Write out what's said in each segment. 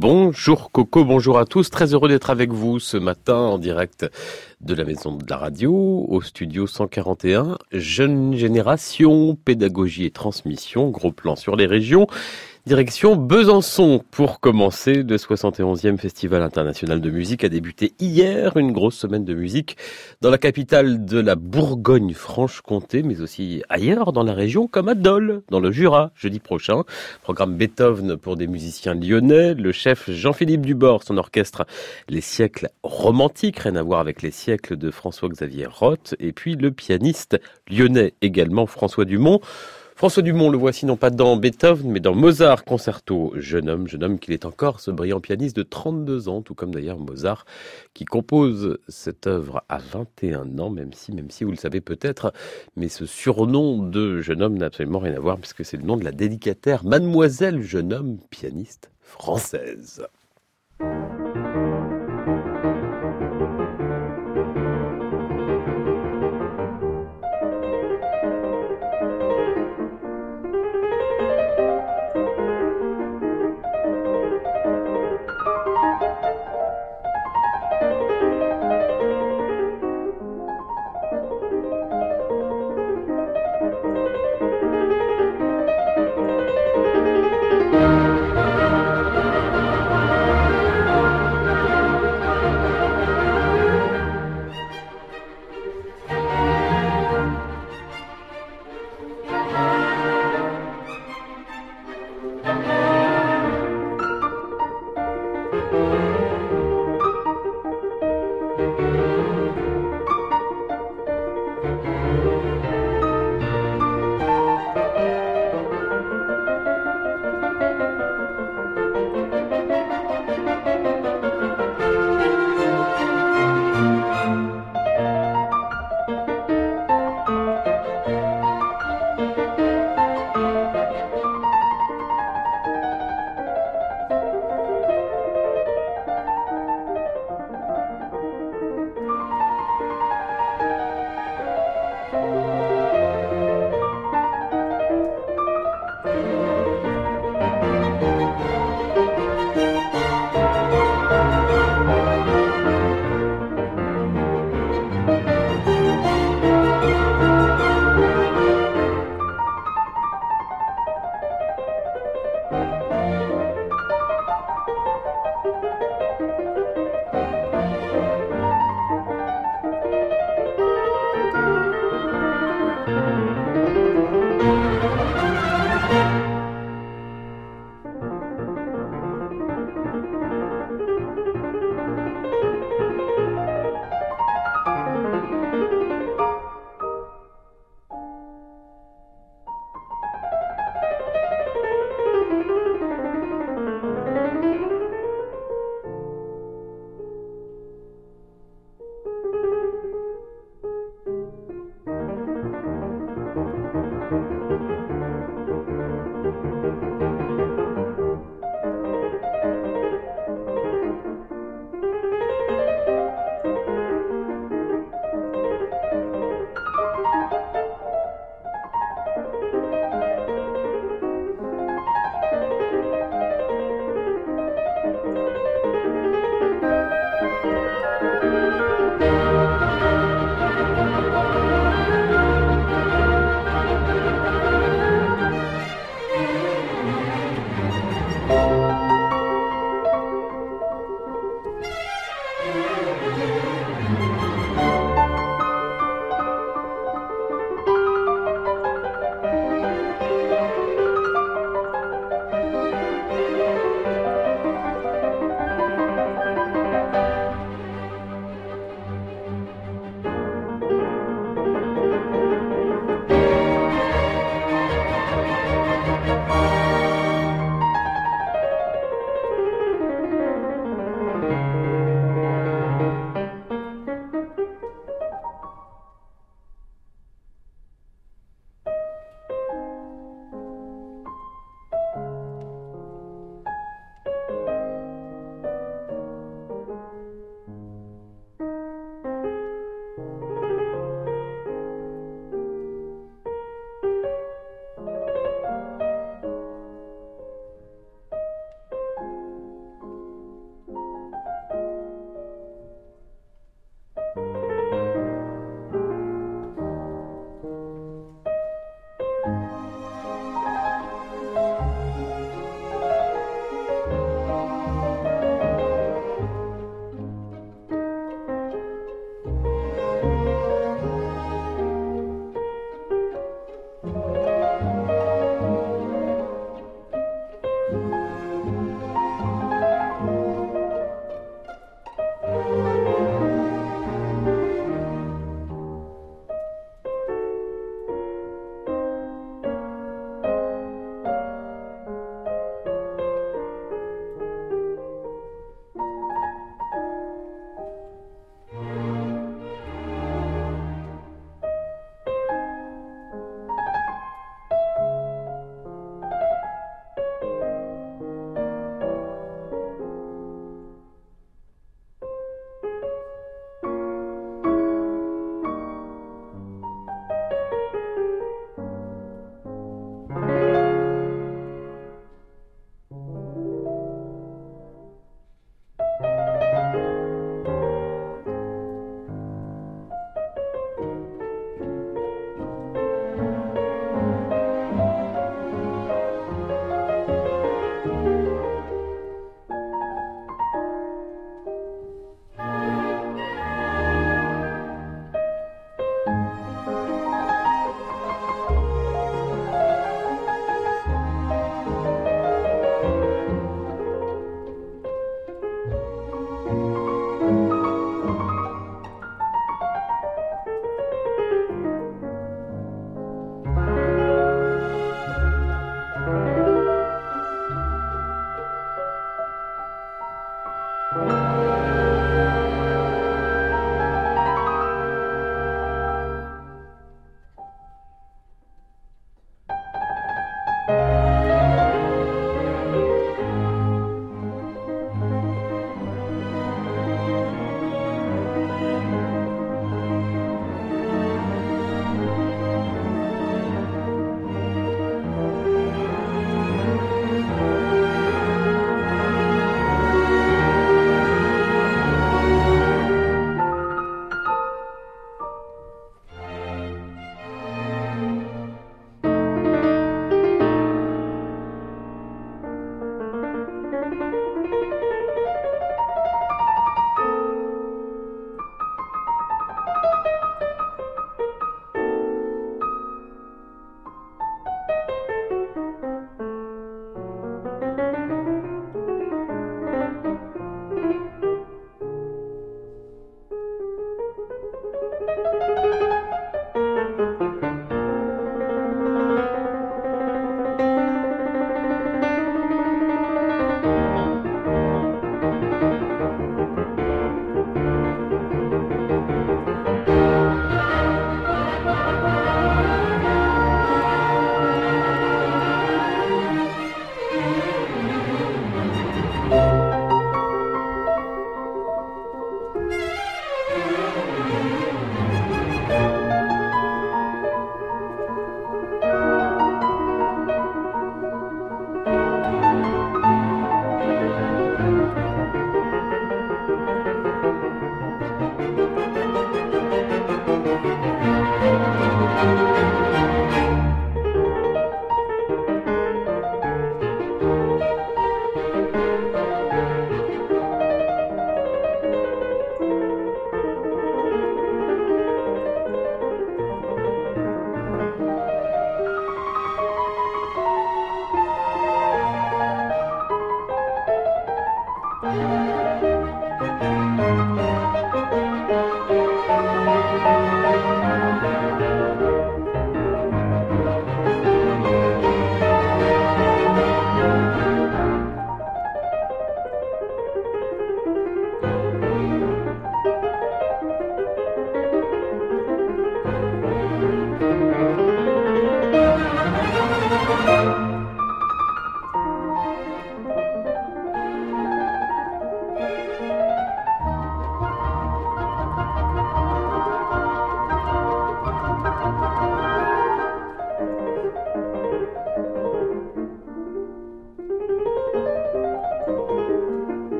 Bonjour Coco, bonjour à tous. Très heureux d'être avec vous ce matin en direct de la maison de la radio au studio 141. Jeune génération, pédagogie et transmission, gros plan sur les régions. Direction Besançon pour commencer. Le 71e Festival international de musique a débuté hier, une grosse semaine de musique dans la capitale de la Bourgogne-Franche-Comté, mais aussi ailleurs dans la région comme à Dole, dans le Jura, jeudi prochain. Programme Beethoven pour des musiciens lyonnais, le chef Jean-Philippe Dubord, son orchestre Les siècles romantiques, rien à voir avec les siècles de François-Xavier Roth, et puis le pianiste lyonnais également François Dumont. François Dumont, le voici non pas dans Beethoven, mais dans Mozart Concerto. Jeune homme, jeune homme qu'il est encore, ce brillant pianiste de 32 ans, tout comme d'ailleurs Mozart, qui compose cette œuvre à 21 ans, même si, même si vous le savez peut-être, mais ce surnom de jeune homme n'a absolument rien à voir, puisque c'est le nom de la délicataire Mademoiselle jeune homme pianiste française.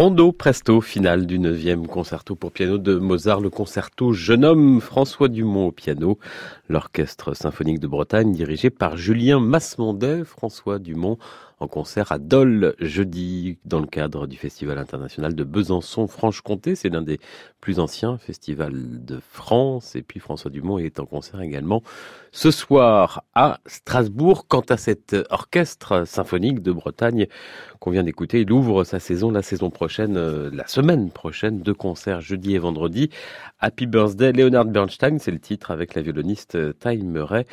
Rondo presto, finale du 9e concerto pour piano de Mozart, le concerto Jeune homme, François Dumont au piano, l'orchestre symphonique de Bretagne dirigé par Julien Masmondet, François Dumont en concert à Dole jeudi dans le cadre du Festival international de Besançon-Franche-Comté. C'est l'un des plus anciens festivals de France. Et puis François Dumont est en concert également ce soir à Strasbourg. Quant à cet orchestre symphonique de Bretagne qu'on vient d'écouter, il ouvre sa saison la saison prochaine, euh, la semaine prochaine, de concerts jeudi et vendredi. Happy Birthday, Leonard Bernstein, c'est le titre avec la violoniste Ty Murray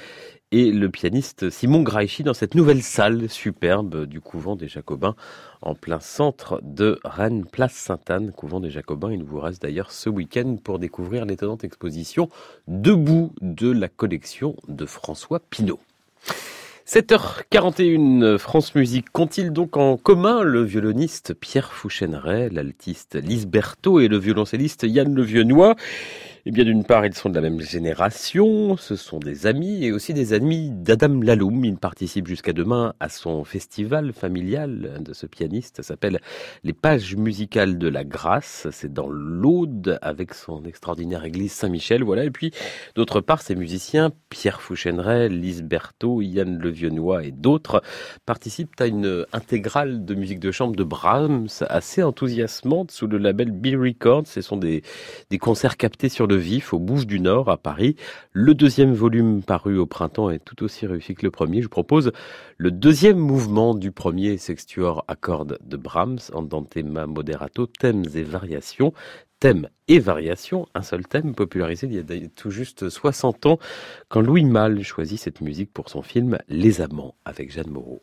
et le pianiste Simon Graichy dans cette nouvelle salle superbe du couvent des Jacobins en plein centre de Rennes, place Sainte-Anne, couvent des Jacobins. Il vous reste d'ailleurs ce week-end pour découvrir l'étonnante exposition Debout de la collection de François Pinault. 7h41, France Musique compte-t-il donc en commun le violoniste Pierre Fouchenray, l'altiste Lise Berthaud et le violoncelliste Yann Levieux-Noix eh bien, d'une part, ils sont de la même génération, ce sont des amis et aussi des amis d'Adam Laloum. Il participe jusqu'à demain à son festival familial de ce pianiste. Ça s'appelle Les Pages musicales de la Grâce. C'est dans l'Aude avec son extraordinaire église Saint-Michel. Voilà. Et puis, d'autre part, ces musiciens, Pierre Fouchenray, Lise Berthaud, Yann Levieux-Noix et d'autres, participent à une intégrale de musique de chambre de Brahms assez enthousiasmante sous le label Bill Records. Ce sont des concerts captés sur le Vif au Bouffe du Nord à Paris. Le deuxième volume paru au printemps est tout aussi réussi que le premier. Je vous propose le deuxième mouvement du premier sextuor à cordes de Brahms, Andantema Moderato, thèmes et variations. Thèmes et variations, un seul thème popularisé il y a tout juste 60 ans quand Louis Malle choisit cette musique pour son film Les Amants avec Jeanne Moreau.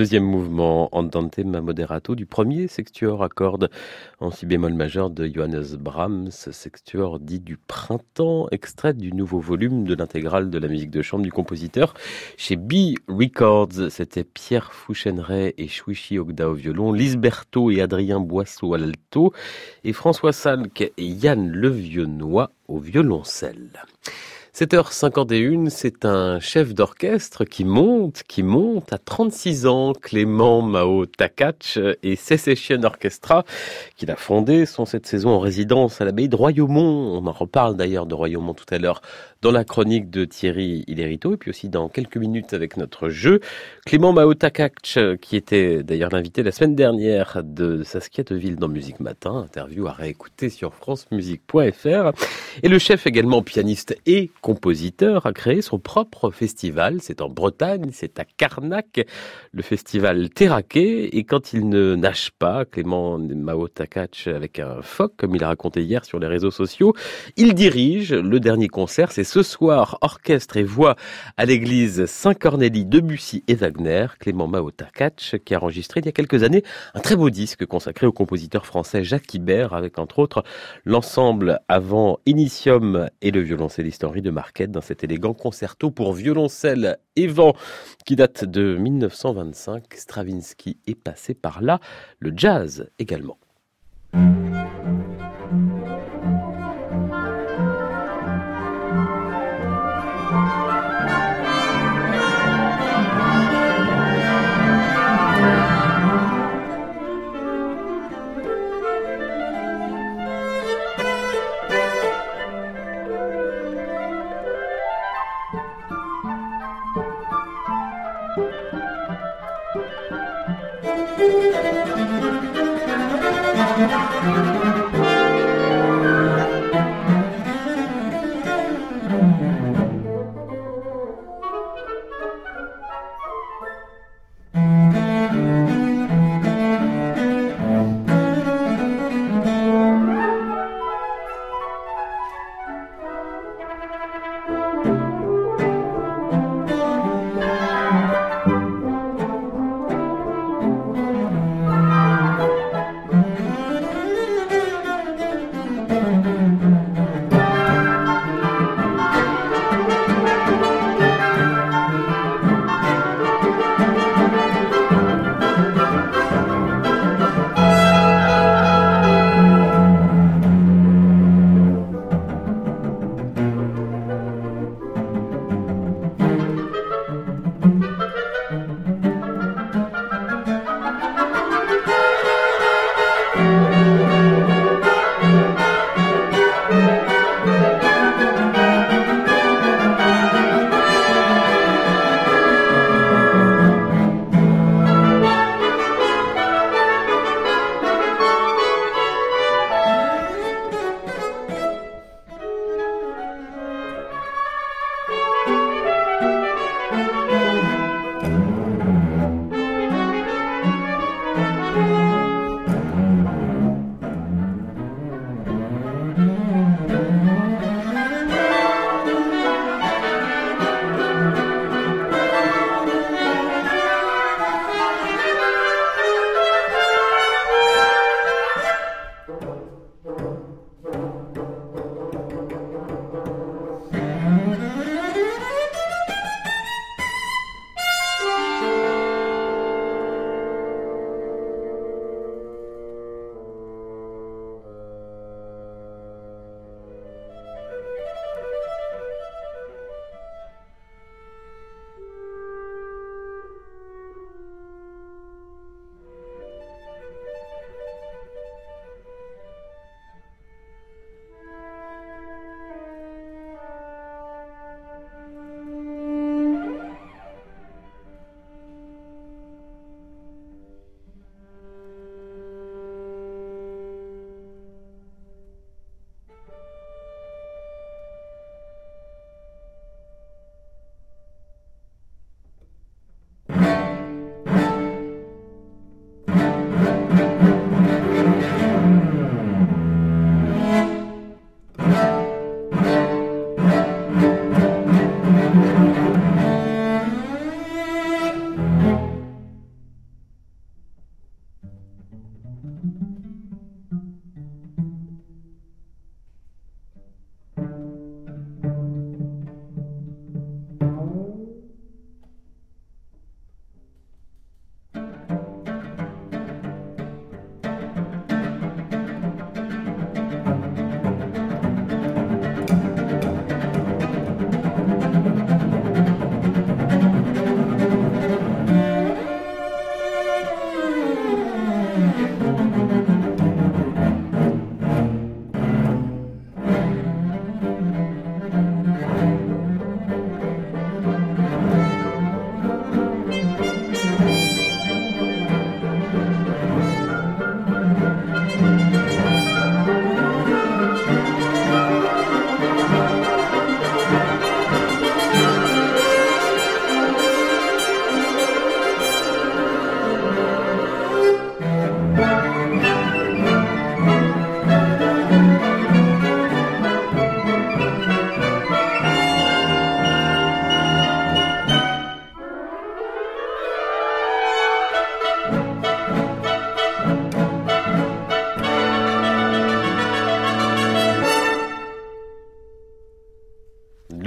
Deuxième mouvement, Andante ma moderato du premier sextuor à cordes en si bémol majeur de Johannes Brahms, sextuor dit du printemps, extrait du nouveau volume de l'intégrale de la musique de chambre du compositeur chez B Records. C'était Pierre Fouchenray et Chouichi Ogda au violon, Lisberto et Adrien Boisseau à l'alto et François Salk et Yann Levionnois au violoncelle. 7h51, c'est un chef d'orchestre qui monte, qui monte à 36 ans, Clément Mao Takach et Secession Orchestra, qu'il a fondé, sont cette saison en résidence à l'abbaye de Royaumont. On en reparle d'ailleurs de Royaumont tout à l'heure dans la chronique de Thierry Hillerito, et puis aussi dans quelques minutes avec notre jeu. Clément Mao Takach, qui était d'ailleurs l'invité la semaine dernière de Saskia Deville dans Musique Matin, interview à réécouter sur francemusique.fr, et le chef également pianiste et compositeur, a créé son propre festival. C'est en Bretagne, c'est à Carnac, le festival Terraquet. Et quand il ne nage pas, Clément Mao Takach avec un phoque, comme il a raconté hier sur les réseaux sociaux, il dirige le dernier concert. C'est ce soir, orchestre et voix à l'église Saint-Cornélie, Debussy et Wagner. Clément Mao Takach qui a enregistré il y a quelques années un très beau disque consacré au compositeur français Jacques Ibert avec entre autres l'ensemble avant Initium et le violoncelliste Henri de Marquette dans cet élégant concerto pour violoncelle et vent qui date de 1925. Stravinsky est passé par là, le jazz également.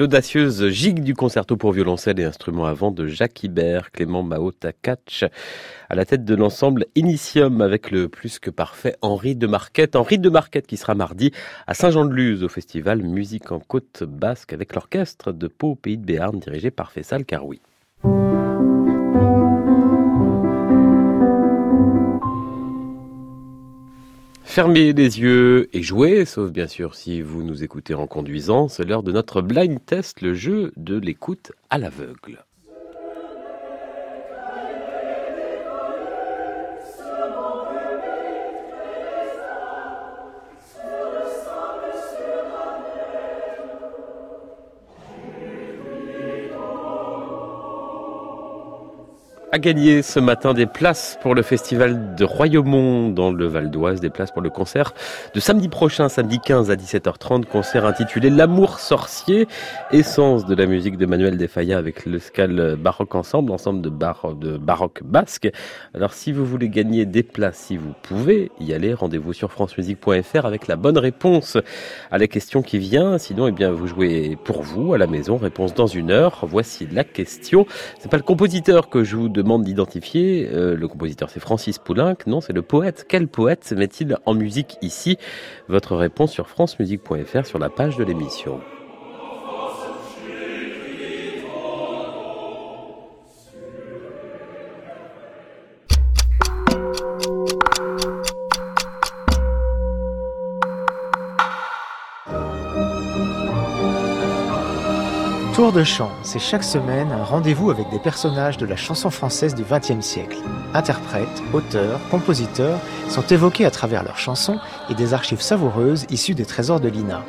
L'audacieuse gigue du concerto pour violoncelle et instruments avant de Jacques Ibert, Clément Mahota-Katch, à la tête de l'ensemble Initium avec le plus que parfait Henri de Marquette. Henri de Marquette qui sera mardi à Saint-Jean-de-Luz au festival Musique en Côte Basque avec l'orchestre de Pau au Pays de Béarn dirigé par Fessal Caroui. Fermez les yeux et jouez, sauf bien sûr si vous nous écoutez en conduisant. C'est l'heure de notre blind test, le jeu de l'écoute à l'aveugle. A gagné ce matin des places pour le festival de Royaumont dans le Val d'Oise, des places pour le concert de samedi prochain, samedi 15 à 17h30, concert intitulé L'amour sorcier, essence de la musique de Manuel Defaya avec le Scal Baroque Ensemble, ensemble de, bar de baroque basque. Alors si vous voulez gagner des places, si vous pouvez y aller, rendez-vous sur francemusique.fr avec la bonne réponse à la question qui vient. Sinon, eh bien, vous jouez pour vous à la maison. Réponse dans une heure. Voici la question. C'est pas le compositeur que je vous demande d'identifier. Euh, le compositeur, c'est Francis Poulenc. Non, c'est le poète. Quel poète met-il en musique ici? Votre réponse sur francemusique.fr sur la page de l'émission. Tour de chant, c'est chaque semaine un rendez-vous avec des personnages de la chanson française du XXe siècle. Interprètes, auteurs, compositeurs sont évoqués à travers leurs chansons et des archives savoureuses issues des trésors de l'INA.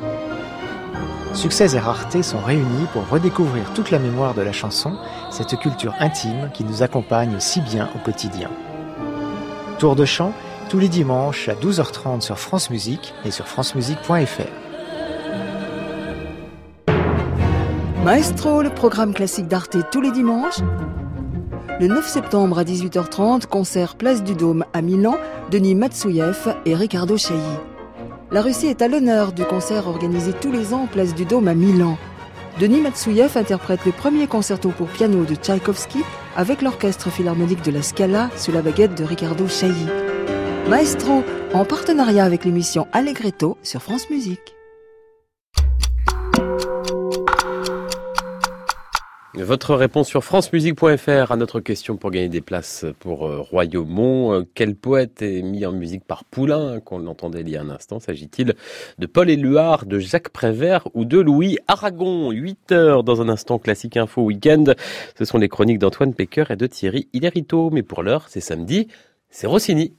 Succès et raretés sont réunis pour redécouvrir toute la mémoire de la chanson, cette culture intime qui nous accompagne si bien au quotidien. Tour de chant, tous les dimanches à 12h30 sur France Musique et sur francemusique.fr. Maestro, le programme classique d'Arte tous les dimanches. Le 9 septembre à 18h30, concert Place du Dôme à Milan, Denis Matsouyev et Ricardo Chailly. La Russie est à l'honneur du concert organisé tous les ans Place du Dôme à Milan. Denis Matsouyev interprète le premier concerto pour piano de Tchaïkovski avec l'orchestre philharmonique de la Scala sous la baguette de Ricardo Chailly. Maestro, en partenariat avec l'émission Allegretto sur France Musique. Votre réponse sur francemusique.fr à notre question pour gagner des places pour euh, Royaumont. Euh, quel poète est mis en musique par Poulain, qu'on l'entendait il y a un instant S'agit-il de Paul Éluard, de Jacques Prévert ou de Louis Aragon? 8 heures dans un instant classique info week-end. Ce sont les chroniques d'Antoine Pecker et de Thierry Hilarito. Mais pour l'heure, c'est samedi, c'est Rossini.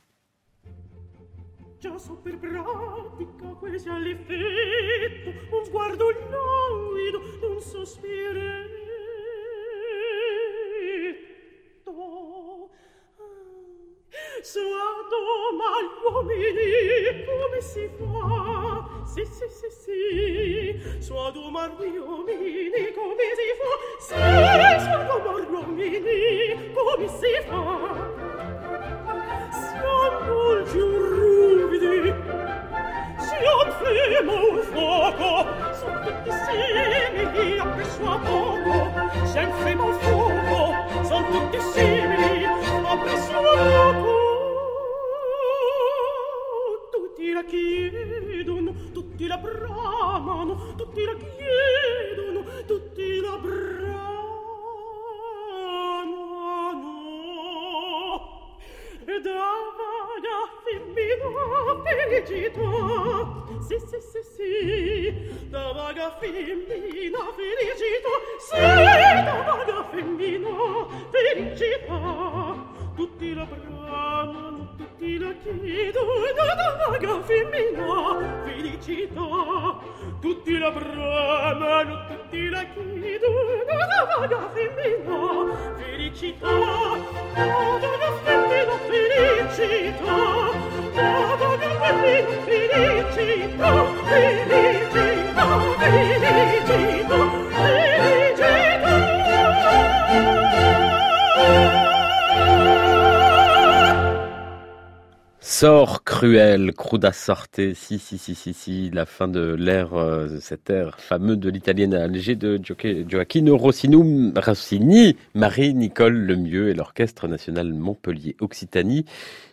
Suardo agli uomini come si fa? Sì, sì, sì, sì. Suardo agli uomini come si fa? Sì, suardo agli uomini come si fa? Siamo dolci un ruvidi, siamo flema un fuoco, sono tutti simili a pesce a poco. Siamo flema un fuoco, sono tutti simili a pesce a poco. Cruel, cruda sorte, si, si, si, si, si, la fin de l'ère, euh, cet air fameux de l'italienne Alger de Gioacchino Rossini, Rossini, Marie-Nicole Lemieux et l'Orchestre National Montpellier-Occitanie,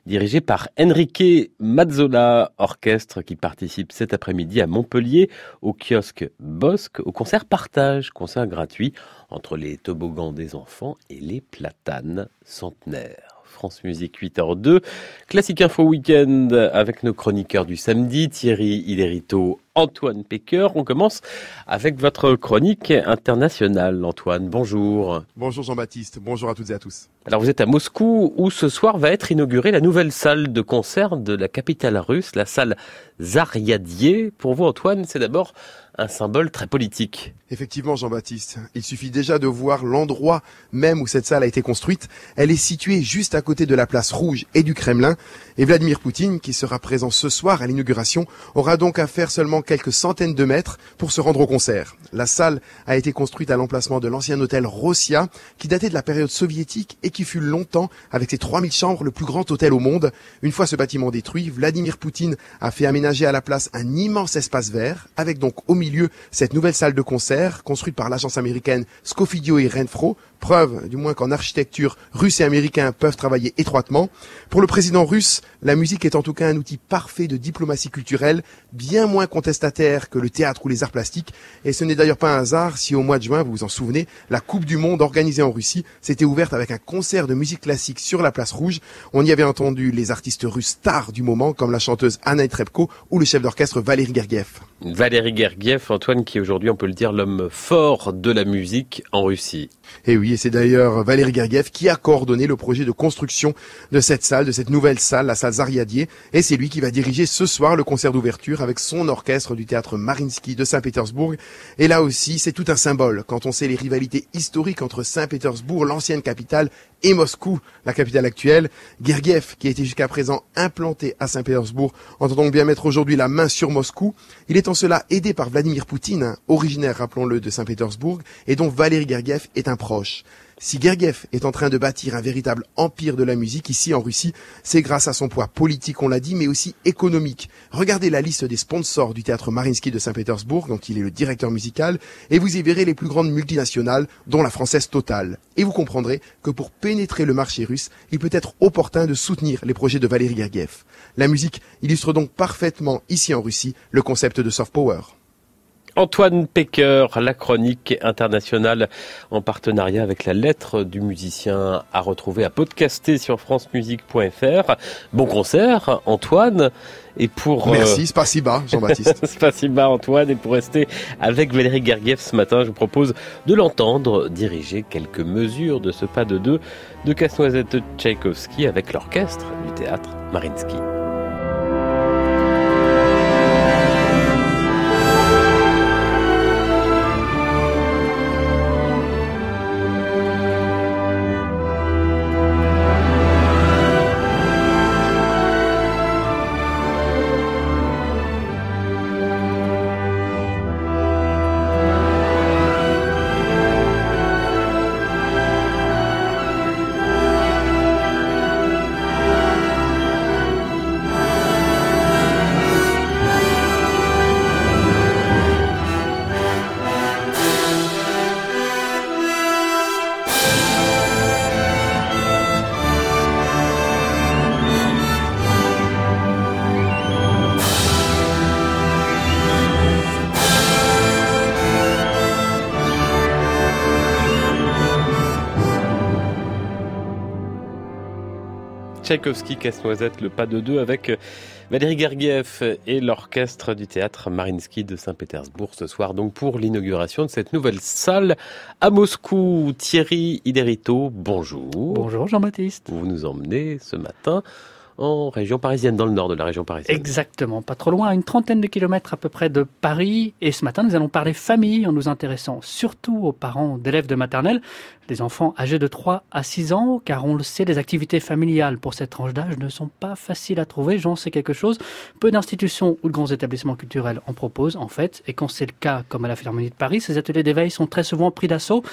dirigé par Enrique Mazzola, orchestre qui participe cet après-midi à Montpellier au kiosque Bosque au concert Partage, concert gratuit entre les toboggans des enfants et les platanes centenaires. France Musique 8h02. Classique Info Week-end avec nos chroniqueurs du samedi, Thierry Iderito, Antoine Pecker. On commence avec votre chronique internationale, Antoine. Bonjour. Bonjour Jean-Baptiste. Bonjour à toutes et à tous. Alors vous êtes à Moscou où ce soir va être inaugurée la nouvelle salle de concert de la capitale russe, la salle Zaryadie. Pour vous, Antoine, c'est d'abord un symbole très politique. Effectivement, Jean-Baptiste. Il suffit déjà de voir l'endroit même où cette salle a été construite. Elle est située juste à côté de la place rouge et du Kremlin. Et Vladimir Poutine, qui sera présent ce soir à l'inauguration, aura donc à faire seulement quelques centaines de mètres pour se rendre au concert. La salle a été construite à l'emplacement de l'ancien hôtel Rossia, qui datait de la période soviétique et qui fut longtemps, avec ses 3000 chambres, le plus grand hôtel au monde. Une fois ce bâtiment détruit, Vladimir Poutine a fait aménager à la place un immense espace vert, avec donc au milieu cette nouvelle salle de concert construite par l'agence américaine Scofidio et Renfro, preuve du moins qu'en architecture, Russes et Américains peuvent travailler étroitement. Pour le président russe, la musique est en tout cas un outil parfait de diplomatie culturelle, bien moins contestataire que le théâtre ou les arts plastiques. Et ce n'est d'ailleurs pas un hasard si au mois de juin, vous vous en souvenez, la Coupe du Monde organisée en Russie s'était ouverte avec un concert de musique classique sur la place rouge. On y avait entendu les artistes russes stars du moment, comme la chanteuse Anna Trebko ou le chef d'orchestre Valéry Gergiev. Valéry Gergiev, Antoine, qui est aujourd'hui, on peut le dire, l'homme fort de la musique en Russie. Et oui, et c'est d'ailleurs Valéry Gergiev qui a coordonné le projet de construction de cette salle, de cette nouvelle salle, la salle Zariadier. Et c'est lui qui va diriger ce soir le concert d'ouverture avec son orchestre du théâtre Marinsky de Saint-Pétersbourg. Et là aussi, c'est tout un symbole quand on sait les rivalités historiques entre Saint-Pétersbourg, l'ancienne capitale, et Moscou, la capitale actuelle. Gergiev, qui a été jusqu'à présent implanté à Saint-Pétersbourg, entend donc bien mettre aujourd'hui la main sur Moscou. Il est en cela aidé par Vladimir Poutine, originaire, rappelons-le, de Saint-Pétersbourg, et dont Valéry Gergiev est un proche. Si Gergiev est en train de bâtir un véritable empire de la musique ici en Russie, c'est grâce à son poids politique, on l'a dit, mais aussi économique. Regardez la liste des sponsors du théâtre Marinsky de Saint-Pétersbourg, dont il est le directeur musical, et vous y verrez les plus grandes multinationales, dont la française Total. Et vous comprendrez que pour pénétrer le marché russe, il peut être opportun de soutenir les projets de Valéry Gergiev. La musique illustre donc parfaitement ici en Russie le concept de soft power. Antoine Pecker, la chronique internationale en partenariat avec la lettre du musicien à retrouver, à podcaster sur francemusique.fr. Bon concert, Antoine. Et pour Merci, euh... bas, Jean-Baptiste. bas, Antoine. Et pour rester avec Valérie Gergiev ce matin, je vous propose de l'entendre diriger quelques mesures de ce pas de deux de Casse-Noisette Tchaïkovski avec l'orchestre du théâtre Marinsky. Tchaïkovski, Casse-Noisette, le pas de deux avec euh, Valérie Gergiev et l'orchestre du théâtre Marinsky de Saint-Pétersbourg ce soir donc pour l'inauguration de cette nouvelle salle à Moscou. Thierry Iderito, bonjour. Bonjour Jean-Baptiste. Vous nous emmenez ce matin en région parisienne, dans le nord de la région parisienne. Exactement, pas trop loin, à une trentaine de kilomètres à peu près de Paris. Et ce matin, nous allons parler famille en nous intéressant surtout aux parents d'élèves de maternelle, les enfants âgés de 3 à 6 ans, car on le sait, les activités familiales pour cette tranche d'âge ne sont pas faciles à trouver. J'en sais quelque chose. Peu d'institutions ou de grands établissements culturels en proposent, en fait. Et quand c'est le cas, comme à la Philharmonie de Paris, ces ateliers d'éveil sont très souvent pris d'assaut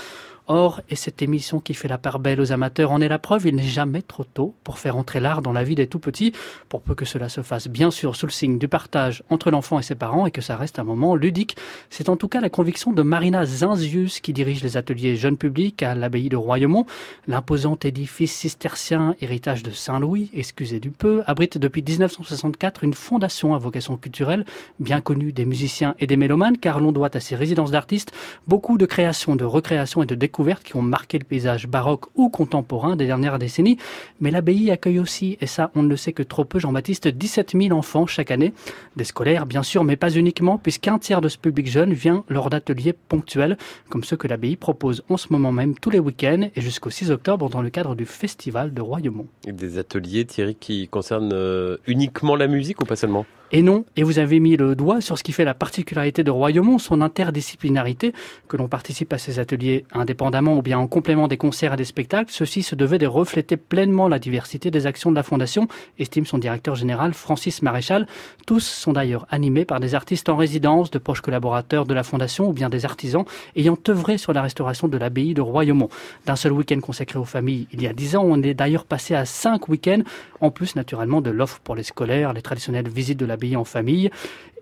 Or, et cette émission qui fait la part belle aux amateurs en est la preuve, il n'est jamais trop tôt pour faire entrer l'art dans la vie des tout petits, pour peu que cela se fasse bien sûr sous le signe du partage entre l'enfant et ses parents et que ça reste un moment ludique. C'est en tout cas la conviction de Marina Zinzius qui dirige les ateliers jeunes publics à l'abbaye de Royaumont. L'imposant édifice cistercien, héritage de Saint-Louis, excusez du peu, abrite depuis 1964 une fondation à vocation culturelle, bien connue des musiciens et des mélomanes, car l'on doit à ses résidences d'artistes beaucoup de créations, de recréations et de découvertes qui ont marqué le paysage baroque ou contemporain des dernières décennies. Mais l'abbaye accueille aussi, et ça on ne le sait que trop peu, Jean-Baptiste, 17 000 enfants chaque année, des scolaires bien sûr, mais pas uniquement, puisqu'un tiers de ce public jeune vient lors d'ateliers ponctuels, comme ceux que l'abbaye propose en ce moment même tous les week-ends et jusqu'au 6 octobre dans le cadre du festival de Royaumont. Des ateliers, Thierry, qui concernent euh, uniquement la musique ou pas seulement? Et non, et vous avez mis le doigt sur ce qui fait la particularité de Royaumont, son interdisciplinarité, que l'on participe à ces ateliers indépendamment ou bien en complément des concerts et des spectacles, ceci se devait de refléter pleinement la diversité des actions de la Fondation, estime son directeur général Francis Maréchal. Tous sont d'ailleurs animés par des artistes en résidence, de proches collaborateurs de la Fondation ou bien des artisans ayant œuvré sur la restauration de l'abbaye de Royaumont. D'un seul week-end consacré aux familles il y a dix ans, on est d'ailleurs passé à cinq week-ends, en plus naturellement de l'offre pour les scolaires, les traditionnelles visites de en famille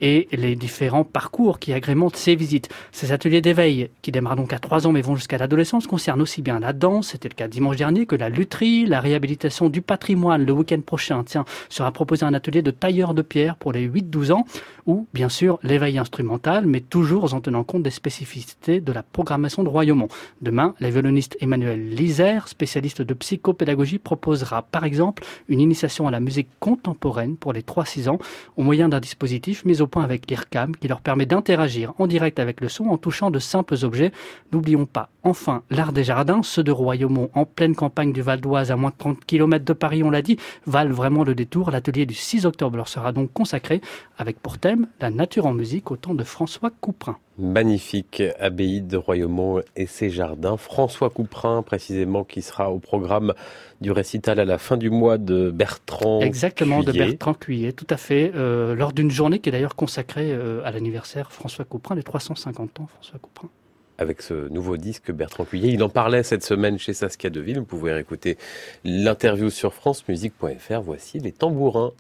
et les différents parcours qui agrémentent ces visites. Ces ateliers d'éveil, qui démarrent donc à 3 ans mais vont jusqu'à l'adolescence, concernent aussi bien la danse, c'était le cas dimanche dernier, que la lutherie, la réhabilitation du patrimoine. Le week-end prochain, tiens, sera proposé un atelier de tailleur de pierre pour les 8-12 ans, ou bien sûr l'éveil instrumental, mais toujours en tenant compte des spécificités de la programmation de Royaumont. Demain, la violoniste Emmanuel Lisère, spécialiste de psychopédagogie, proposera par exemple une initiation à la musique contemporaine pour les 3-6 ans, au moyen d'un dispositif mis au point avec l'IRCAM qui leur permet d'interagir en direct avec le son en touchant de simples objets. N'oublions pas enfin l'art des jardins, ceux de Royaumont en pleine campagne du Val d'Oise à moins de 30 km de Paris, on l'a dit, valent vraiment le détour. L'atelier du 6 octobre leur sera donc consacré avec pour thème la nature en musique au temps de François Couperin. Magnifique abbaye de Royaumont et ses jardins. François Couperin, précisément, qui sera au programme du récital à la fin du mois de Bertrand Exactement, de Bertrand Cuillet, tout à fait. Euh, lors d'une journée qui est d'ailleurs consacrée euh, à l'anniversaire François Couperin, les 350 ans François Couperin avec ce nouveau disque Bertrand Cuillet. Il en parlait cette semaine chez Saskia Deville. Vous pouvez écouter l'interview sur francemusique.fr. Voici les tambourins.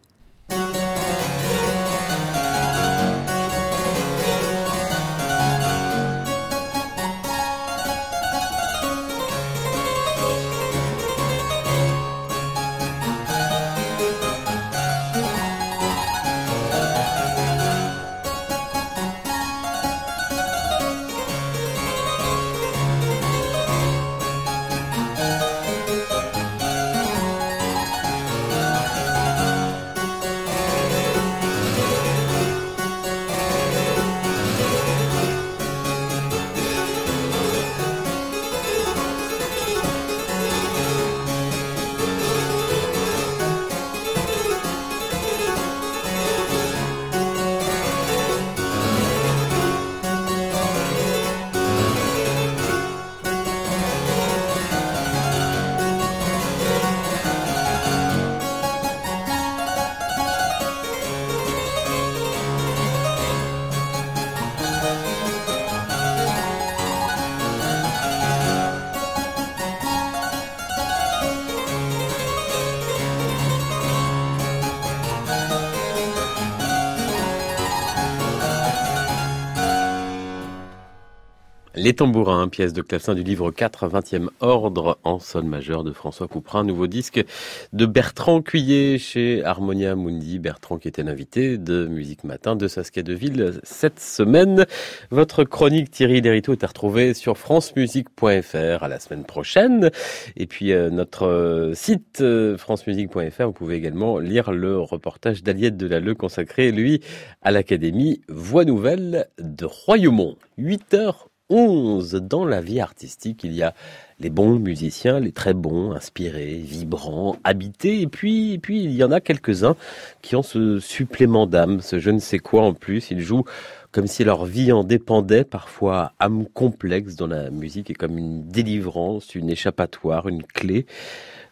Tambourins, pièce de clavecin du livre 4, 20e ordre en sol majeur de François Couperin, nouveau disque de Bertrand Cuillet chez Harmonia Mundi. Bertrand qui était l'invité de Musique Matin de Saskia Deville cette semaine. Votre chronique Thierry Derito est à retrouver sur francemusique.fr à la semaine prochaine. Et puis euh, notre euh, site euh, francemusique.fr, vous pouvez également lire le reportage d'Aliette Delalleux consacré, lui, à l'Académie Voix Nouvelle de Royaumont. 8 heures 11 dans la vie artistique. Il y a les bons musiciens, les très bons, inspirés, vibrants, habités, et puis, puis il y en a quelques-uns qui ont ce supplément d'âme, ce je ne sais quoi en plus. Ils jouent comme si leur vie en dépendait, parfois âme complexe dans la musique et comme une délivrance, une échappatoire, une clé.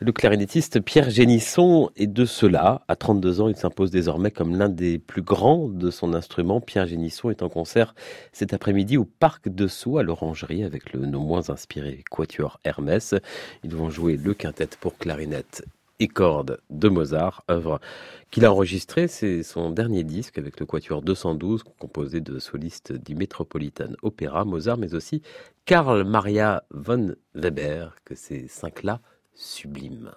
Le clarinettiste Pierre Génisson est de cela. À 32 ans, il s'impose désormais comme l'un des plus grands de son instrument. Pierre Génisson est en concert cet après-midi au Parc de Sceaux à l'Orangerie avec le non moins inspiré Quatuor Hermès. Ils vont jouer le quintet pour clarinette et cordes de Mozart, œuvre qu'il a enregistrée. C'est son dernier disque avec le Quatuor 212, composé de solistes du Metropolitan Opera, Mozart, mais aussi Karl Maria von Weber, que ces cinq-là sublime.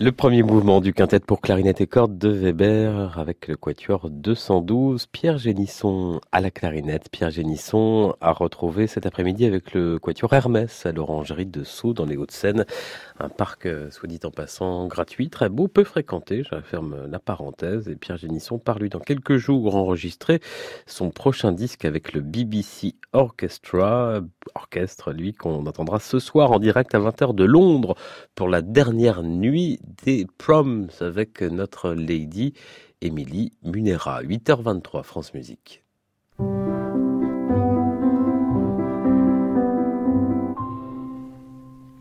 Le premier mouvement du quintet pour clarinette et cordes de Weber avec le quatuor 212. Pierre Génisson à la clarinette. Pierre Génisson a retrouvé cet après-midi avec le quatuor Hermès à l'orangerie de Sceaux dans les Hauts-de-Seine. Un parc, euh, soit dit en passant, gratuit, très beau, peu fréquenté, je ferme la parenthèse. Et Pierre Génisson part lui dans quelques jours enregistrer son prochain disque avec le BBC Orchestra, orchestre lui qu'on entendra ce soir en direct à 20h de Londres pour la dernière nuit des proms avec notre lady Émilie Munera. 8h23 France Musique.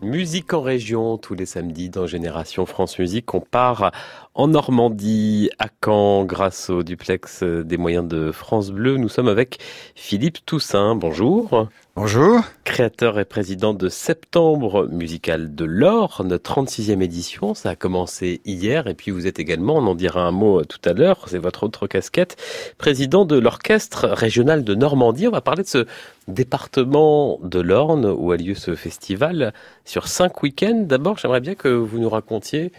Musique en région, tous les samedis dans Génération France Musique. On part en Normandie, à Caen, grâce au duplex des moyens de France Bleu. Nous sommes avec Philippe Toussaint. Bonjour. Bonjour. Créateur et président de Septembre Musical de l'Orne, 36e édition. Ça a commencé hier et puis vous êtes également, on en dira un mot tout à l'heure, c'est votre autre casquette, président de l'Orchestre régional de Normandie. On va parler de ce département de l'Orne où a lieu ce festival sur cinq week-ends. D'abord, j'aimerais bien que vous nous racontiez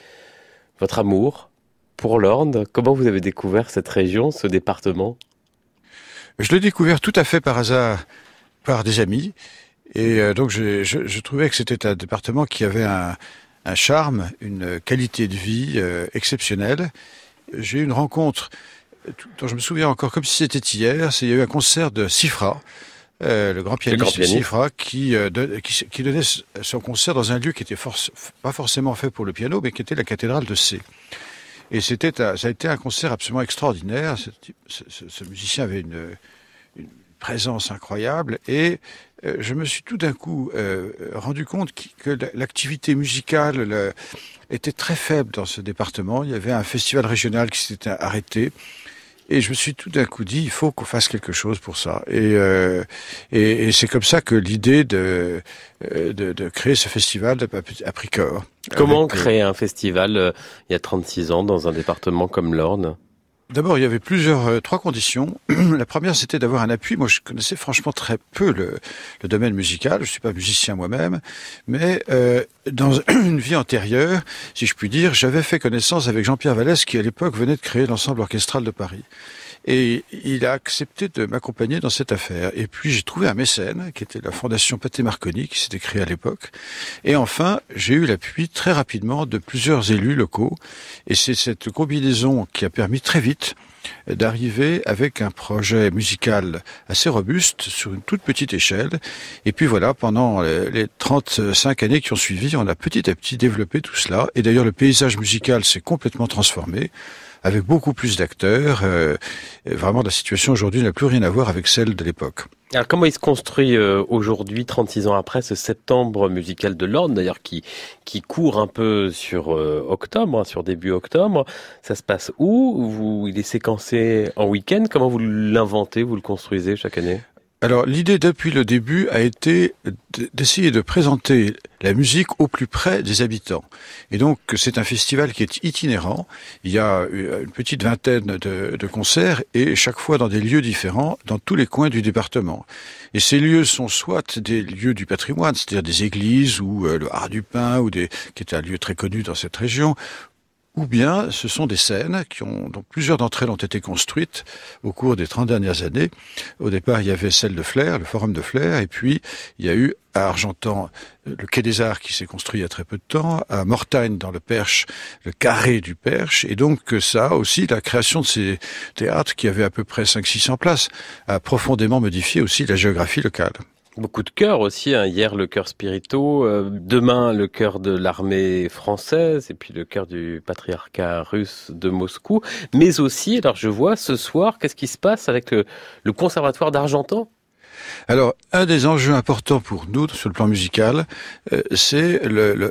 votre amour pour l'Orne. Comment vous avez découvert cette région, ce département? Je l'ai découvert tout à fait par hasard par des amis. Et euh, donc je, je, je, trouvais que c'était un département qui avait un, un charme, une qualité de vie euh, exceptionnelle. J'ai eu une rencontre dont je me souviens encore comme si c'était hier. C'est il y a eu un concert de Sifra, euh, le grand pianiste, le grand pianiste. Sifra, qui, de, qui, qui, donnait son concert dans un lieu qui était pas forcément fait pour le piano, mais qui était la cathédrale de C. Et c'était, ça a été un concert absolument extraordinaire. Ce, ce, ce musicien avait une présence incroyable et euh, je me suis tout d'un coup euh, rendu compte que l'activité musicale le, était très faible dans ce département. Il y avait un festival régional qui s'était arrêté. Et je me suis tout d'un coup dit, il faut qu'on fasse quelque chose pour ça. Et, euh, et, et c'est comme ça que l'idée de, euh, de, de, créer ce festival a pris corps. Comment créer un festival euh, il y a 36 ans dans un département comme l'Orne? D'abord, il y avait plusieurs, euh, trois conditions. La première, c'était d'avoir un appui. Moi, je connaissais franchement très peu le, domaine musical. Je suis pas musicien moi-même, mais euh, dans une vie antérieure, si je puis dire, j'avais fait connaissance avec Jean-Pierre Vallès, qui à l'époque venait de créer l'ensemble orchestral de Paris. Et il a accepté de m'accompagner dans cette affaire. Et puis j'ai trouvé un mécène, qui était la Fondation Pathé Marconi, qui s'était créée à l'époque. Et enfin, j'ai eu l'appui très rapidement de plusieurs élus locaux. Et c'est cette combinaison qui a permis très vite d'arriver avec un projet musical assez robuste sur une toute petite échelle. Et puis voilà, pendant les 35 années qui ont suivi, on a petit à petit développé tout cela. Et d'ailleurs, le paysage musical s'est complètement transformé avec beaucoup plus d'acteurs. Euh, vraiment, la situation aujourd'hui n'a plus rien à voir avec celle de l'époque. Alors comment il se construit euh, aujourd'hui, 36 ans après, ce septembre musical de l'Orne, d'ailleurs qui, qui court un peu sur euh, octobre, hein, sur début octobre? Ça se passe où? Vous, Il est séquencé en week-end? Comment vous l'inventez, vous le construisez chaque année? Alors l'idée depuis le début a été d'essayer de présenter la musique au plus près des habitants. Et donc c'est un festival qui est itinérant. Il y a une petite vingtaine de, de, concerts et chaque fois dans des lieux différents, dans tous les coins du département. Et ces lieux sont soit des lieux du patrimoine, c'est-à-dire des églises ou euh, le Hard du Pin, ou des, qui est un lieu très connu dans cette région, ou bien ce sont des scènes qui ont, donc plusieurs d'entre elles ont été construites au cours des 30 dernières années. Au départ, il y avait celle de Flair, le forum de Flair, et puis il y a eu à Argentan le Quai des Arts qui s'est construit il y a très peu de temps, à Mortagne dans le Perche, le carré du Perche, et donc ça aussi, la création de ces théâtres qui avaient à peu près 500-600 places, a profondément modifié aussi la géographie locale. Beaucoup de chœurs aussi. Hein. Hier, le chœur Spirito. Euh, demain, le chœur de l'armée française. Et puis le chœur du patriarcat russe de Moscou. Mais aussi, alors je vois ce soir, qu'est-ce qui se passe avec le, conservatoire d'Argentan? Alors, un des enjeux importants pour nous sur le plan musical, euh, c'est le,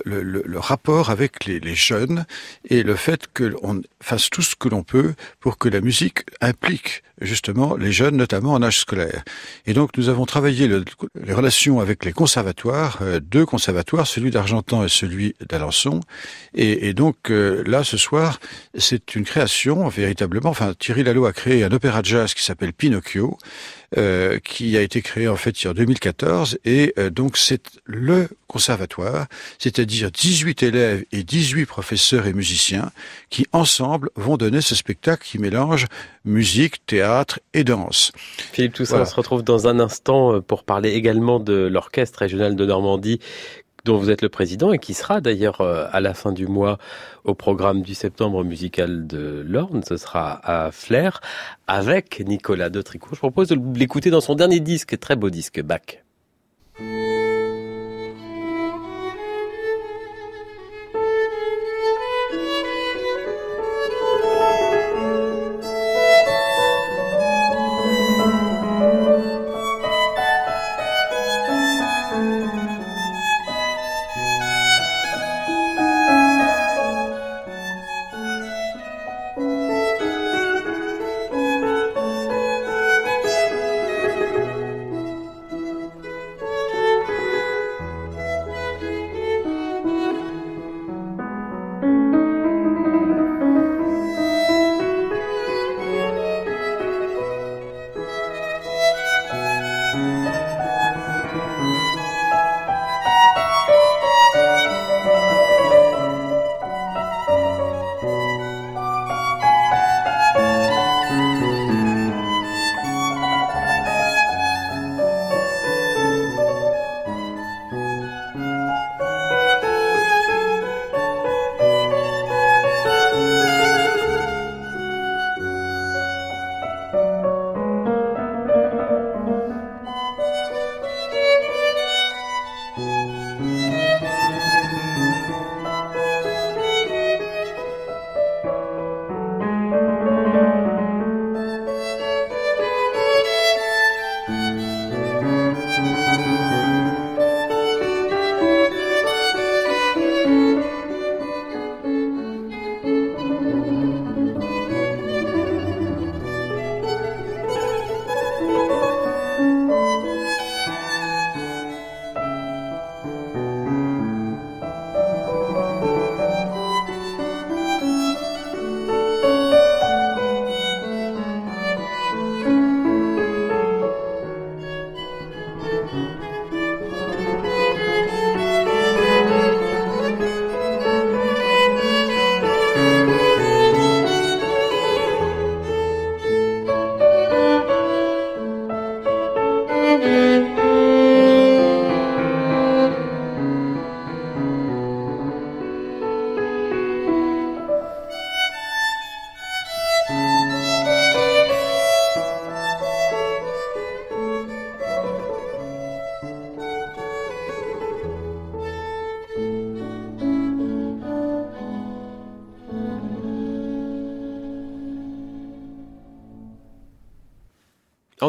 rapport avec les, les jeunes et le fait qu'on fasse tout ce que l'on peut pour que la musique implique justement les jeunes, notamment en âge scolaire. Et donc nous avons travaillé les relations avec les conservatoires, euh, deux conservatoires, celui d'Argentan et celui d'Alençon. Et, donc euh, là, ce soir, c'est une création véritablement. Enfin, Thierry Lalo a créé un opéra de jazz qui s'appelle Pinocchio. Euh, qui a été créé en fait en 2014 et donc c'est le conservatoire, c'est-à-dire 18 élèves et 18 professeurs et musiciens qui ensemble vont donner ce spectacle qui mélange musique, théâtre et danse. Philippe Toussaint, voilà. on se retrouve dans un instant euh, pour parler également de l'orchestre régional de Normandie dont vous êtes le président et qui sera d'ailleurs euh, à la fin du mois au programme du septembre musical de l'Orne. Ce sera à Flair avec Nicolas de Tricot. Je propose de l'écouter dans son dernier disque, très beau disque, Bach.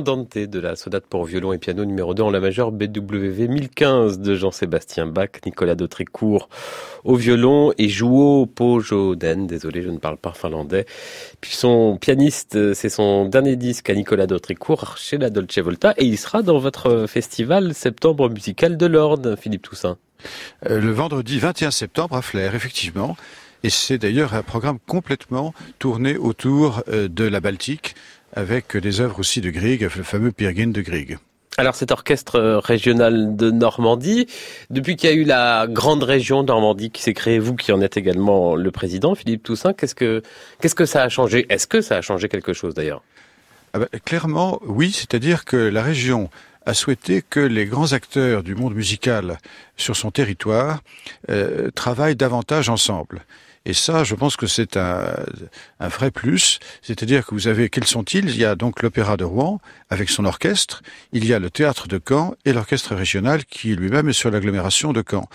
De la sonate pour violon et piano numéro 2 en la majeure BWV 1015 de Jean-Sébastien Bach, Nicolas Dautricourt au violon et Jouo Pojoden, désolé je ne parle pas finlandais. Puis son pianiste, c'est son dernier disque à Nicolas Dautricourt chez la Dolce Volta et il sera dans votre festival Septembre musical de l'Orne, Philippe Toussaint. Euh, le vendredi 21 septembre à Flers, effectivement. Et c'est d'ailleurs un programme complètement tourné autour euh, de la Baltique, avec des œuvres aussi de Grieg, le fameux Pirgin de Grieg. Alors cet orchestre régional de Normandie, depuis qu'il y a eu la grande région Normandie qui s'est créée, vous qui en êtes également le président, Philippe Toussaint, qu'est-ce que qu'est-ce que ça a changé? Est-ce que ça a changé quelque chose d'ailleurs? Ah ben, Clairement, oui. C'est-à-dire que la région a souhaité que les grands acteurs du monde musical sur son territoire euh, travaillent davantage ensemble. Et ça, je pense que c'est un, un, vrai plus. C'est-à-dire que vous avez, quels sont-ils? Il y a donc l'Opéra de Rouen avec son orchestre, il y a le Théâtre de Caen et l'Orchestre régional qui lui-même est sur l'agglomération de Caen.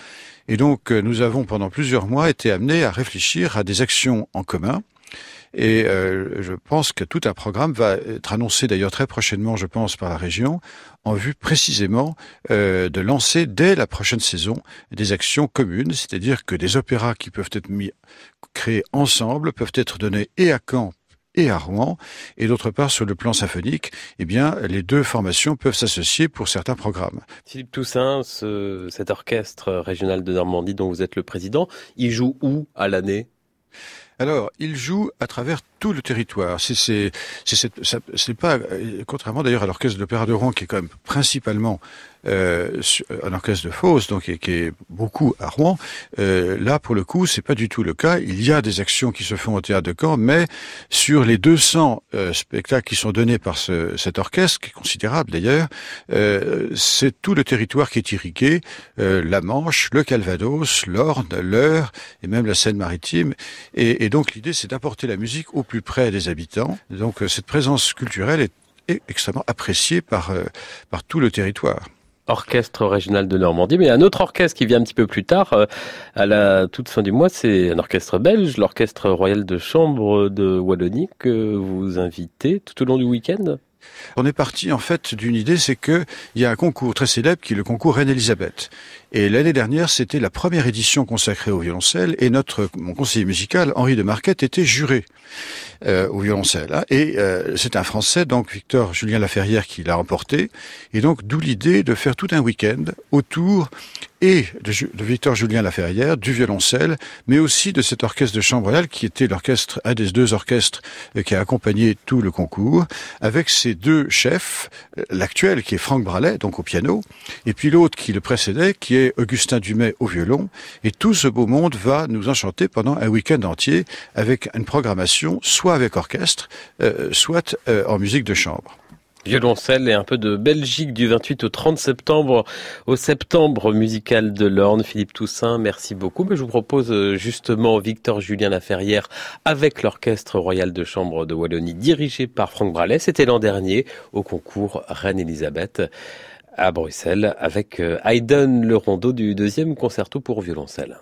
Et donc, nous avons pendant plusieurs mois été amenés à réfléchir à des actions en commun et euh, je pense que tout un programme va être annoncé d'ailleurs très prochainement, je pense, par la région, en vue précisément euh, de lancer dès la prochaine saison des actions communes, c'est-à-dire que des opéras qui peuvent être mis, créés ensemble peuvent être donnés et à Caen et à Rouen, et d'autre part sur le plan symphonique, eh bien les deux formations peuvent s'associer pour certains programmes. Philippe Toussaint, cet orchestre régional de Normandie dont vous êtes le président, il joue où à l'année? Alors, il joue à travers tout le territoire. C'est pas contrairement d'ailleurs à l'orchestre de l'Opéra de Rouen qui est quand même principalement euh, un orchestre de fosse, donc qui est beaucoup à Rouen. Euh, là, pour le coup, c'est pas du tout le cas. Il y a des actions qui se font au théâtre de Caen, mais sur les 200 euh, spectacles qui sont donnés par ce, cet orchestre, qui est considérable d'ailleurs, euh, c'est tout le territoire qui est irrigué euh, la Manche, le Calvados, l'Orne, l'Eure et même la Seine-Maritime. Et, et donc l'idée, c'est d'apporter la musique au plus près des habitants. Donc cette présence culturelle est extrêmement appréciée par, par tout le territoire. Orchestre régional de Normandie, mais un autre orchestre qui vient un petit peu plus tard, euh, à la toute fin du mois, c'est un orchestre belge, l'orchestre royal de chambre de Wallonie, que vous invitez tout au long du week-end? On est parti en fait d'une idée, c'est que il y a un concours très célèbre qui est le concours Reine-Elisabeth. Et l'année dernière, c'était la première édition consacrée au violoncelle, et notre mon conseiller musical Henri de Marquette était juré euh, au violoncelle. Hein. Et euh, c'est un Français, donc Victor Julien Laferrière, qui l'a remporté. Et donc d'où l'idée de faire tout un week-end autour et de, Victor Julien Laferrière, du violoncelle, mais aussi de cet orchestre de chambre qui était l'orchestre, un des deux orchestres euh, qui a accompagné tout le concours, avec ses deux chefs, euh, l'actuel qui est Franck Bralet, donc au piano, et puis l'autre qui le précédait, qui est Augustin Dumay au violon, et tout ce beau monde va nous enchanter pendant un week-end entier avec une programmation soit avec orchestre, euh, soit en musique de chambre violoncelle et un peu de Belgique du 28 au 30 septembre au septembre musical de l'Orne. Philippe Toussaint, merci beaucoup. Mais je vous propose euh, justement Victor Julien Laferrière avec l'Orchestre Royal de Chambre de Wallonie dirigé par Franck Bralet. C'était l'an dernier au concours Reine-Elisabeth à Bruxelles avec euh, Haydn le rondeau du deuxième concerto pour violoncelle.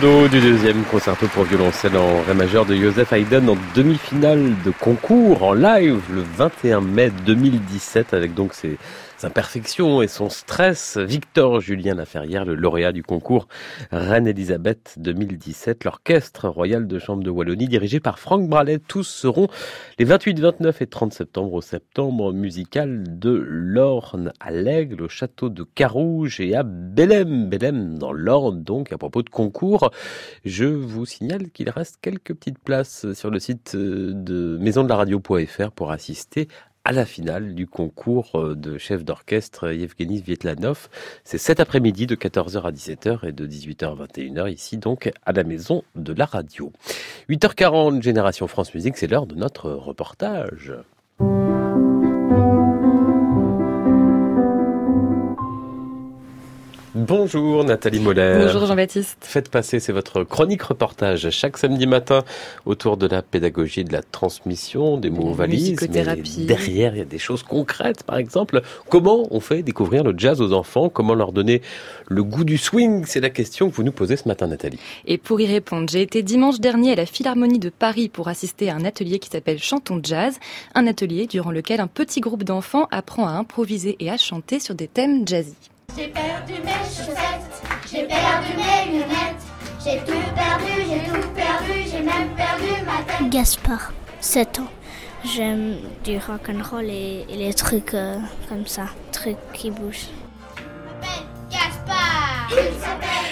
Du deuxième concerto pour violoncelle en ré majeur de Joseph Haydn en demi-finale de concours en live le 21 mai 2017 avec donc ses imperfections et son stress. Victor Julien Laferrière, le lauréat du concours Reine Elisabeth 2017, l'orchestre royal de chambre de Wallonie dirigé par Franck Bralet. Tous seront les 28, 29 et 30 septembre au septembre musical de l'Orne à l'Aigle, au château de Carouge et à Bélem. Bélem dans l'Orne donc à propos de concours. Je vous signale qu'il reste quelques petites places sur le site de maison de la radio.fr pour assister à la finale du concours euh, de chef d'orchestre Yevgeny Vietlanov. C'est cet après-midi de 14h à 17h et de 18h à 21h ici donc à la maison de la radio. 8h40 Génération France Musique, c'est l'heure de notre reportage. Bonjour Nathalie Moller. Bonjour Jean-Baptiste. Faites passer, c'est votre chronique reportage chaque samedi matin autour de la pédagogie, de la transmission, des mots valises. Mais derrière, il y a des choses concrètes. Par exemple, comment on fait découvrir le jazz aux enfants? Comment leur donner le goût du swing? C'est la question que vous nous posez ce matin, Nathalie. Et pour y répondre, j'ai été dimanche dernier à la Philharmonie de Paris pour assister à un atelier qui s'appelle Chantons Jazz. Un atelier durant lequel un petit groupe d'enfants apprend à improviser et à chanter sur des thèmes jazzy. J'ai perdu mes chaussettes, j'ai perdu mes lunettes, j'ai tout perdu, j'ai tout perdu, j'ai même perdu ma tête. Gaspard, 7 ans. J'aime du rock'n'roll et, et les trucs euh, comme ça, trucs qui bougent. Gaspard Il s'appelle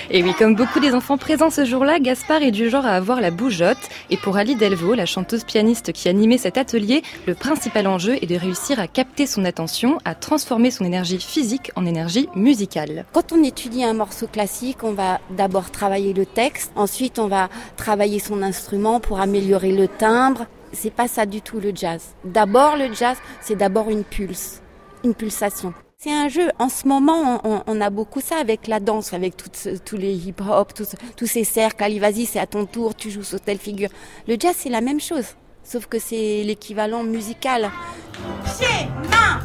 Et oui, comme beaucoup des enfants présents ce jour-là, Gaspard est du genre à avoir la bougeotte. Et pour Ali Delvaux, la chanteuse pianiste qui animait cet atelier, le principal enjeu est de réussir à capter son attention, à transformer son énergie physique en énergie musicale. Quand on étudie un morceau classique, on va d'abord travailler le texte, ensuite on va travailler son instrument pour améliorer le timbre. C'est pas ça du tout le jazz. D'abord le jazz, c'est d'abord une pulse, une pulsation. C'est un jeu. En ce moment, on, a beaucoup ça avec la danse, avec toutes, tous les hip-hop, tous, ces cercles. Allez, vas-y, c'est à ton tour, tu joues sur telle figure. Le jazz, c'est la même chose, sauf que c'est l'équivalent musical. Mains, pieds.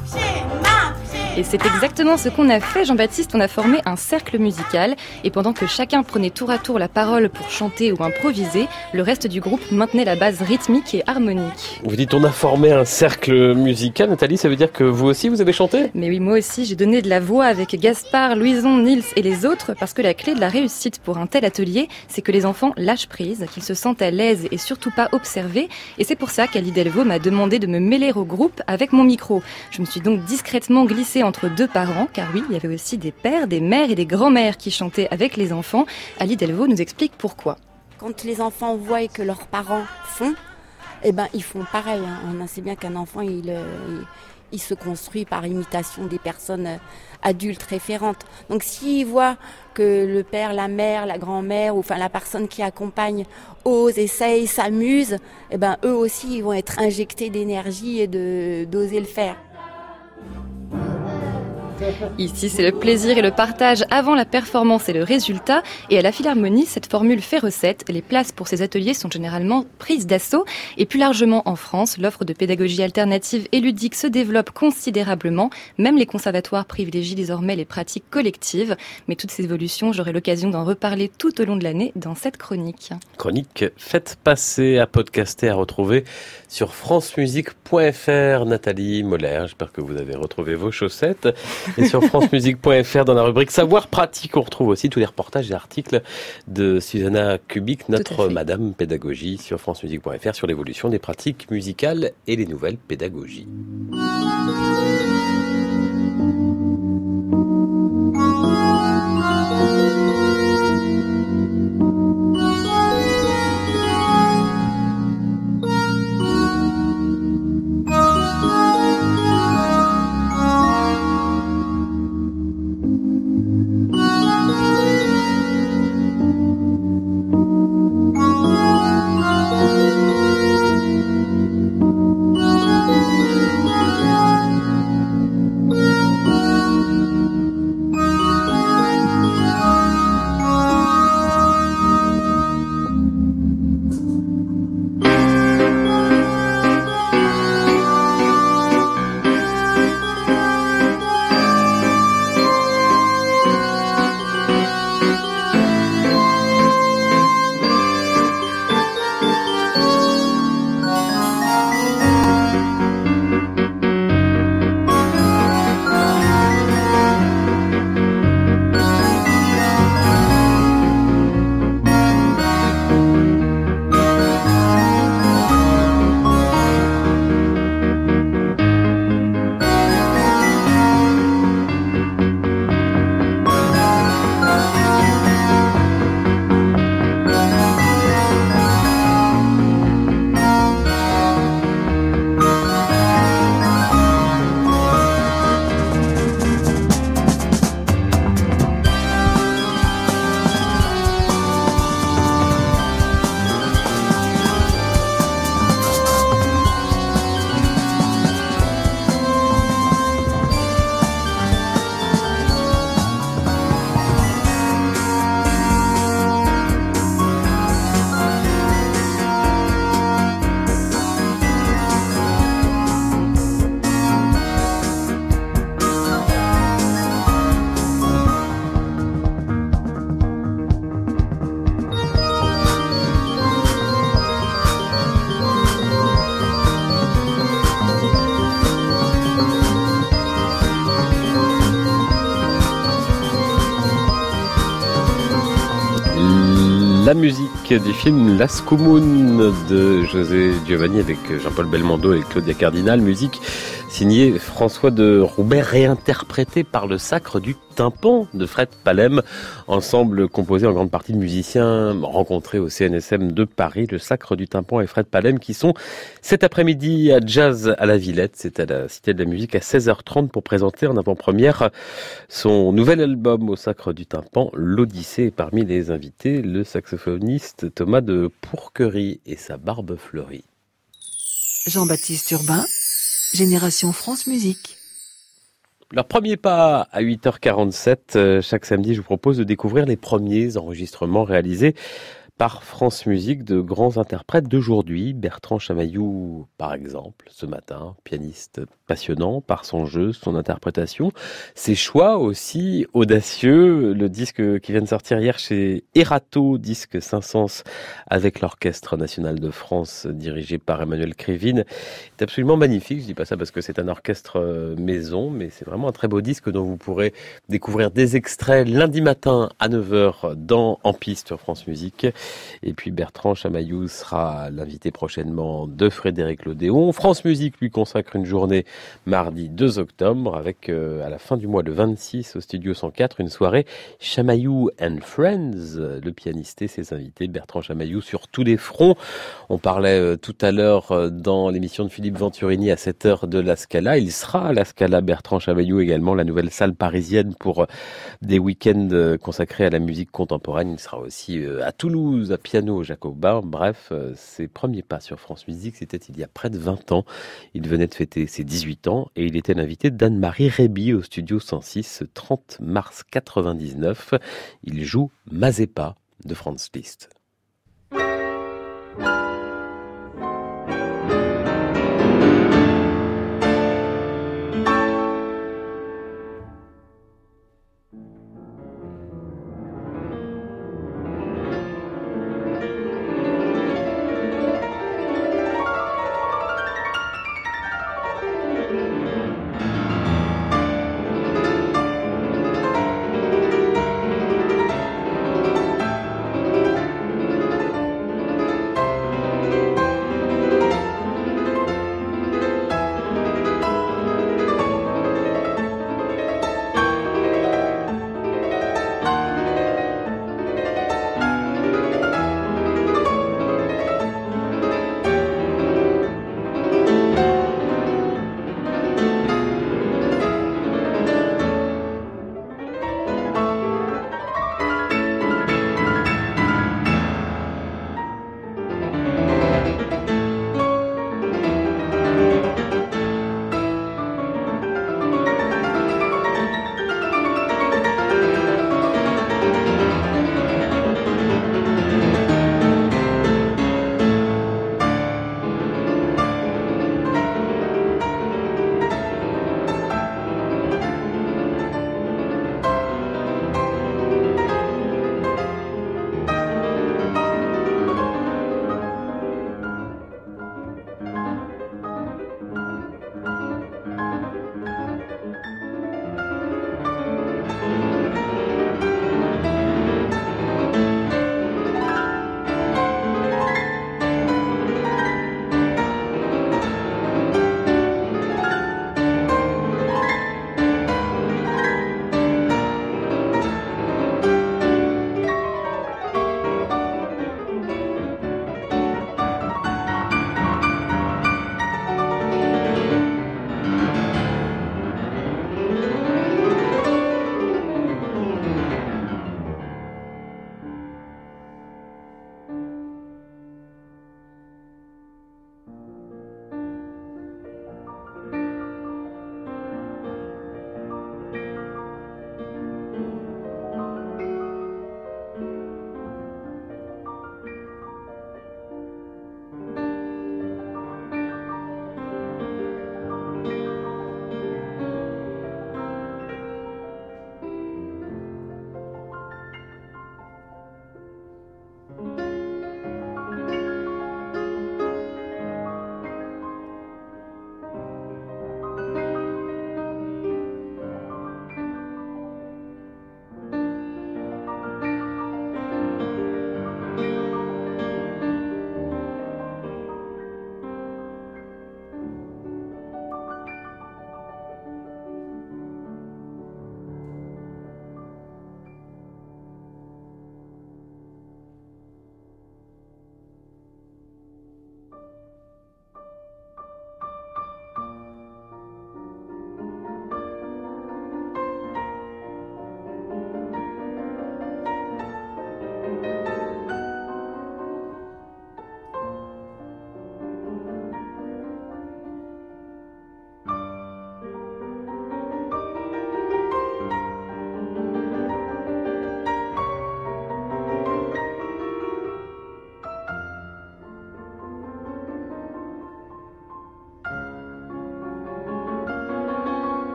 Et c'est exactement ce qu'on a fait, Jean-Baptiste. On a formé un cercle musical et pendant que chacun prenait tour à tour la parole pour chanter ou improviser, le reste du groupe maintenait la base rythmique et harmonique. Vous dites on a formé un cercle musical, Nathalie, ça veut dire que vous aussi vous avez chanté? Mais oui, moi aussi, j'ai donné de la voix avec Gaspard, Louison, Nils et les autres parce que la clé de la réussite pour un tel atelier, c'est que les enfants lâchent prise, qu'ils se sentent à l'aise et surtout pas observés. Et c'est pour ça qu'Ali Delvaux m'a demandé de me mêler au groupe avec mon micro. Je me suis donc discrètement glissée entre deux parents, car oui, il y avait aussi des pères, des mères et des grands-mères qui chantaient avec les enfants. Ali Delvaux nous explique pourquoi. Quand les enfants voient que leurs parents font, eh ben ils font pareil. Hein. On sait bien qu'un enfant, il, il, se construit par imitation des personnes adultes référentes. Donc s'ils voient que le père, la mère, la grand-mère, ou enfin la personne qui accompagne ose, essaye, s'amuse, eh ben eux aussi, ils vont être injectés d'énergie et d'oser le faire. Ici, c'est le plaisir et le partage avant la performance et le résultat. Et à la Philharmonie, cette formule fait recette. Les places pour ces ateliers sont généralement prises d'assaut. Et plus largement en France, l'offre de pédagogie alternative et ludique se développe considérablement. Même les conservatoires privilégient désormais les pratiques collectives. Mais toutes ces évolutions, j'aurai l'occasion d'en reparler tout au long de l'année dans cette chronique. Chronique faites passer à podcaster, à retrouver sur francemusique.fr. Nathalie Moller, j'espère que vous avez retrouvé vos chaussettes. Et sur francemusique.fr, dans la rubrique Savoir pratique, on retrouve aussi tous les reportages et articles de Susanna Kubik, notre Madame Pédagogie, sur francemusique.fr, sur l'évolution des pratiques musicales et les nouvelles pédagogies. Du film Las Comunes de José Giovanni avec Jean-Paul Belmondo et Claudia Cardinal, musique signée François de Roubaix, réinterprétée par le Sacre du tympan de Fred Palem, ensemble composé en grande partie de musiciens rencontrés au CNSM de Paris, le Sacre du tympan et Fred Palem qui sont cet après-midi à Jazz à la Villette, c'est à la Cité de la Musique à 16h30 pour présenter en avant-première son nouvel album au Sacre du tympan, l'Odyssée, parmi les invités le saxophoniste Thomas de Pourquerie et sa barbe fleurie. Jean-Baptiste Urbain, Génération France Musique. Leur premier pas à 8h47, euh, chaque samedi, je vous propose de découvrir les premiers enregistrements réalisés par France Musique de grands interprètes d'aujourd'hui. Bertrand Chamaillou, par exemple, ce matin, pianiste passionnant par son jeu, son interprétation, ses choix aussi audacieux. Le disque qui vient de sortir hier chez Erato, disque Saint-Saëns, avec l'Orchestre National de France, dirigé par Emmanuel Crévin, est absolument magnifique. Je dis pas ça parce que c'est un orchestre euh, maison, mais c'est vraiment un très beau disque dont vous pourrez découvrir des extraits lundi matin à 9h dans En Piste sur France Musique. Et puis Bertrand Chamaillou sera l'invité prochainement de Frédéric Lodéon. France Musique lui consacre une journée mardi 2 octobre avec euh, à la fin du mois le 26 au studio 104 une soirée Chamaillou and Friends, le pianiste et ses invités Bertrand Chamaillou sur tous les fronts. On parlait euh, tout à l'heure euh, dans l'émission de Philippe Venturini à 7 heures de la Scala. Il sera à la Scala Bertrand Chamaillou également, la nouvelle salle parisienne pour des week-ends consacrés à la musique contemporaine. Il sera aussi à Toulouse à piano jacobin. Bref, ses premiers pas sur France Musique, c'était il y a près de 20 ans. Il venait de fêter ses 18 et il était l'invité d'Anne-Marie Réby au studio 106 30 mars 99. Il joue Mazepa de Franz Liszt.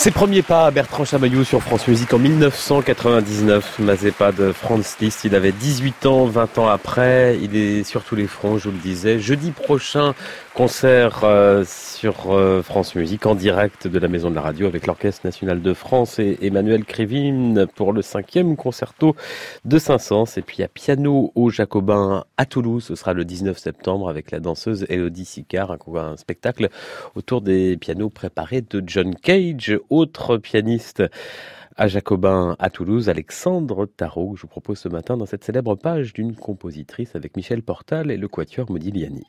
Ses premiers pas Bertrand Chamaillou sur France Musique en 1999, Mazeppa de Franz Liszt. Il avait 18 ans, 20 ans après. Il est sur tous les fronts, je vous le disais. Jeudi prochain, concert euh, sur euh, France Musique en direct de la Maison de la Radio avec l'Orchestre National de France et Emmanuel Krivine pour le cinquième concerto de Saint-Saëns. Et puis à piano au Jacobin à Toulouse, ce sera le 19 septembre avec la danseuse Elodie Sicard, un spectacle autour des pianos préparés de John Cage autre pianiste à Jacobin à Toulouse, Alexandre Tarot, je vous propose ce matin dans cette célèbre page d'une compositrice avec Michel Portal et le quatuor Modigliani.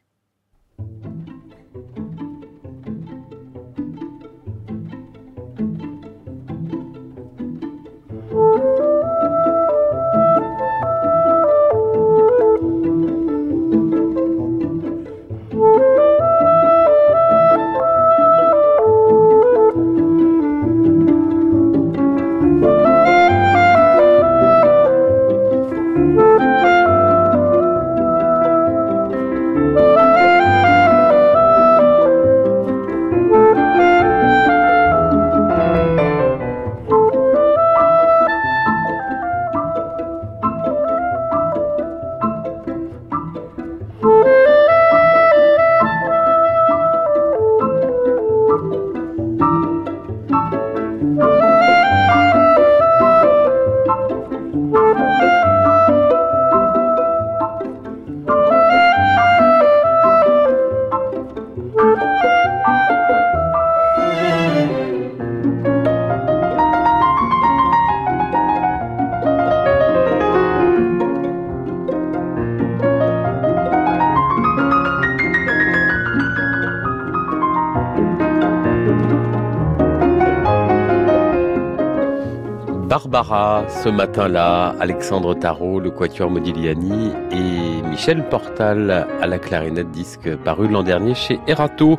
Ce matin-là, Alexandre Tarot, le Quatuor Modigliani et Michel Portal à la clarinette disque paru l'an dernier chez Erato.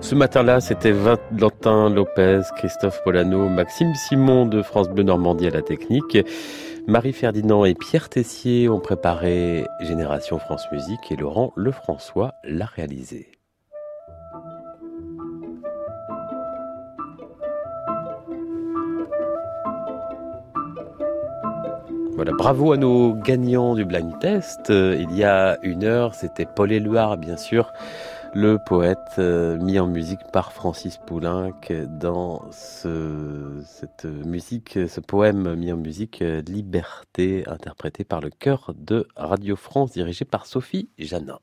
Ce matin-là, c'était Valentin Lopez, Christophe Polano, Maxime Simon de France Bleu Normandie à la technique. Marie Ferdinand et Pierre Tessier ont préparé Génération France Musique et Laurent Lefrançois l'a réalisé. Bravo à nos gagnants du blind test. Euh, il y a une heure, c'était Paul Éluard, bien sûr, le poète euh, mis en musique par Francis Poulenc dans ce, cette musique, ce poème mis en musique Liberté, interprété par le chœur de Radio France, dirigé par Sophie Janin.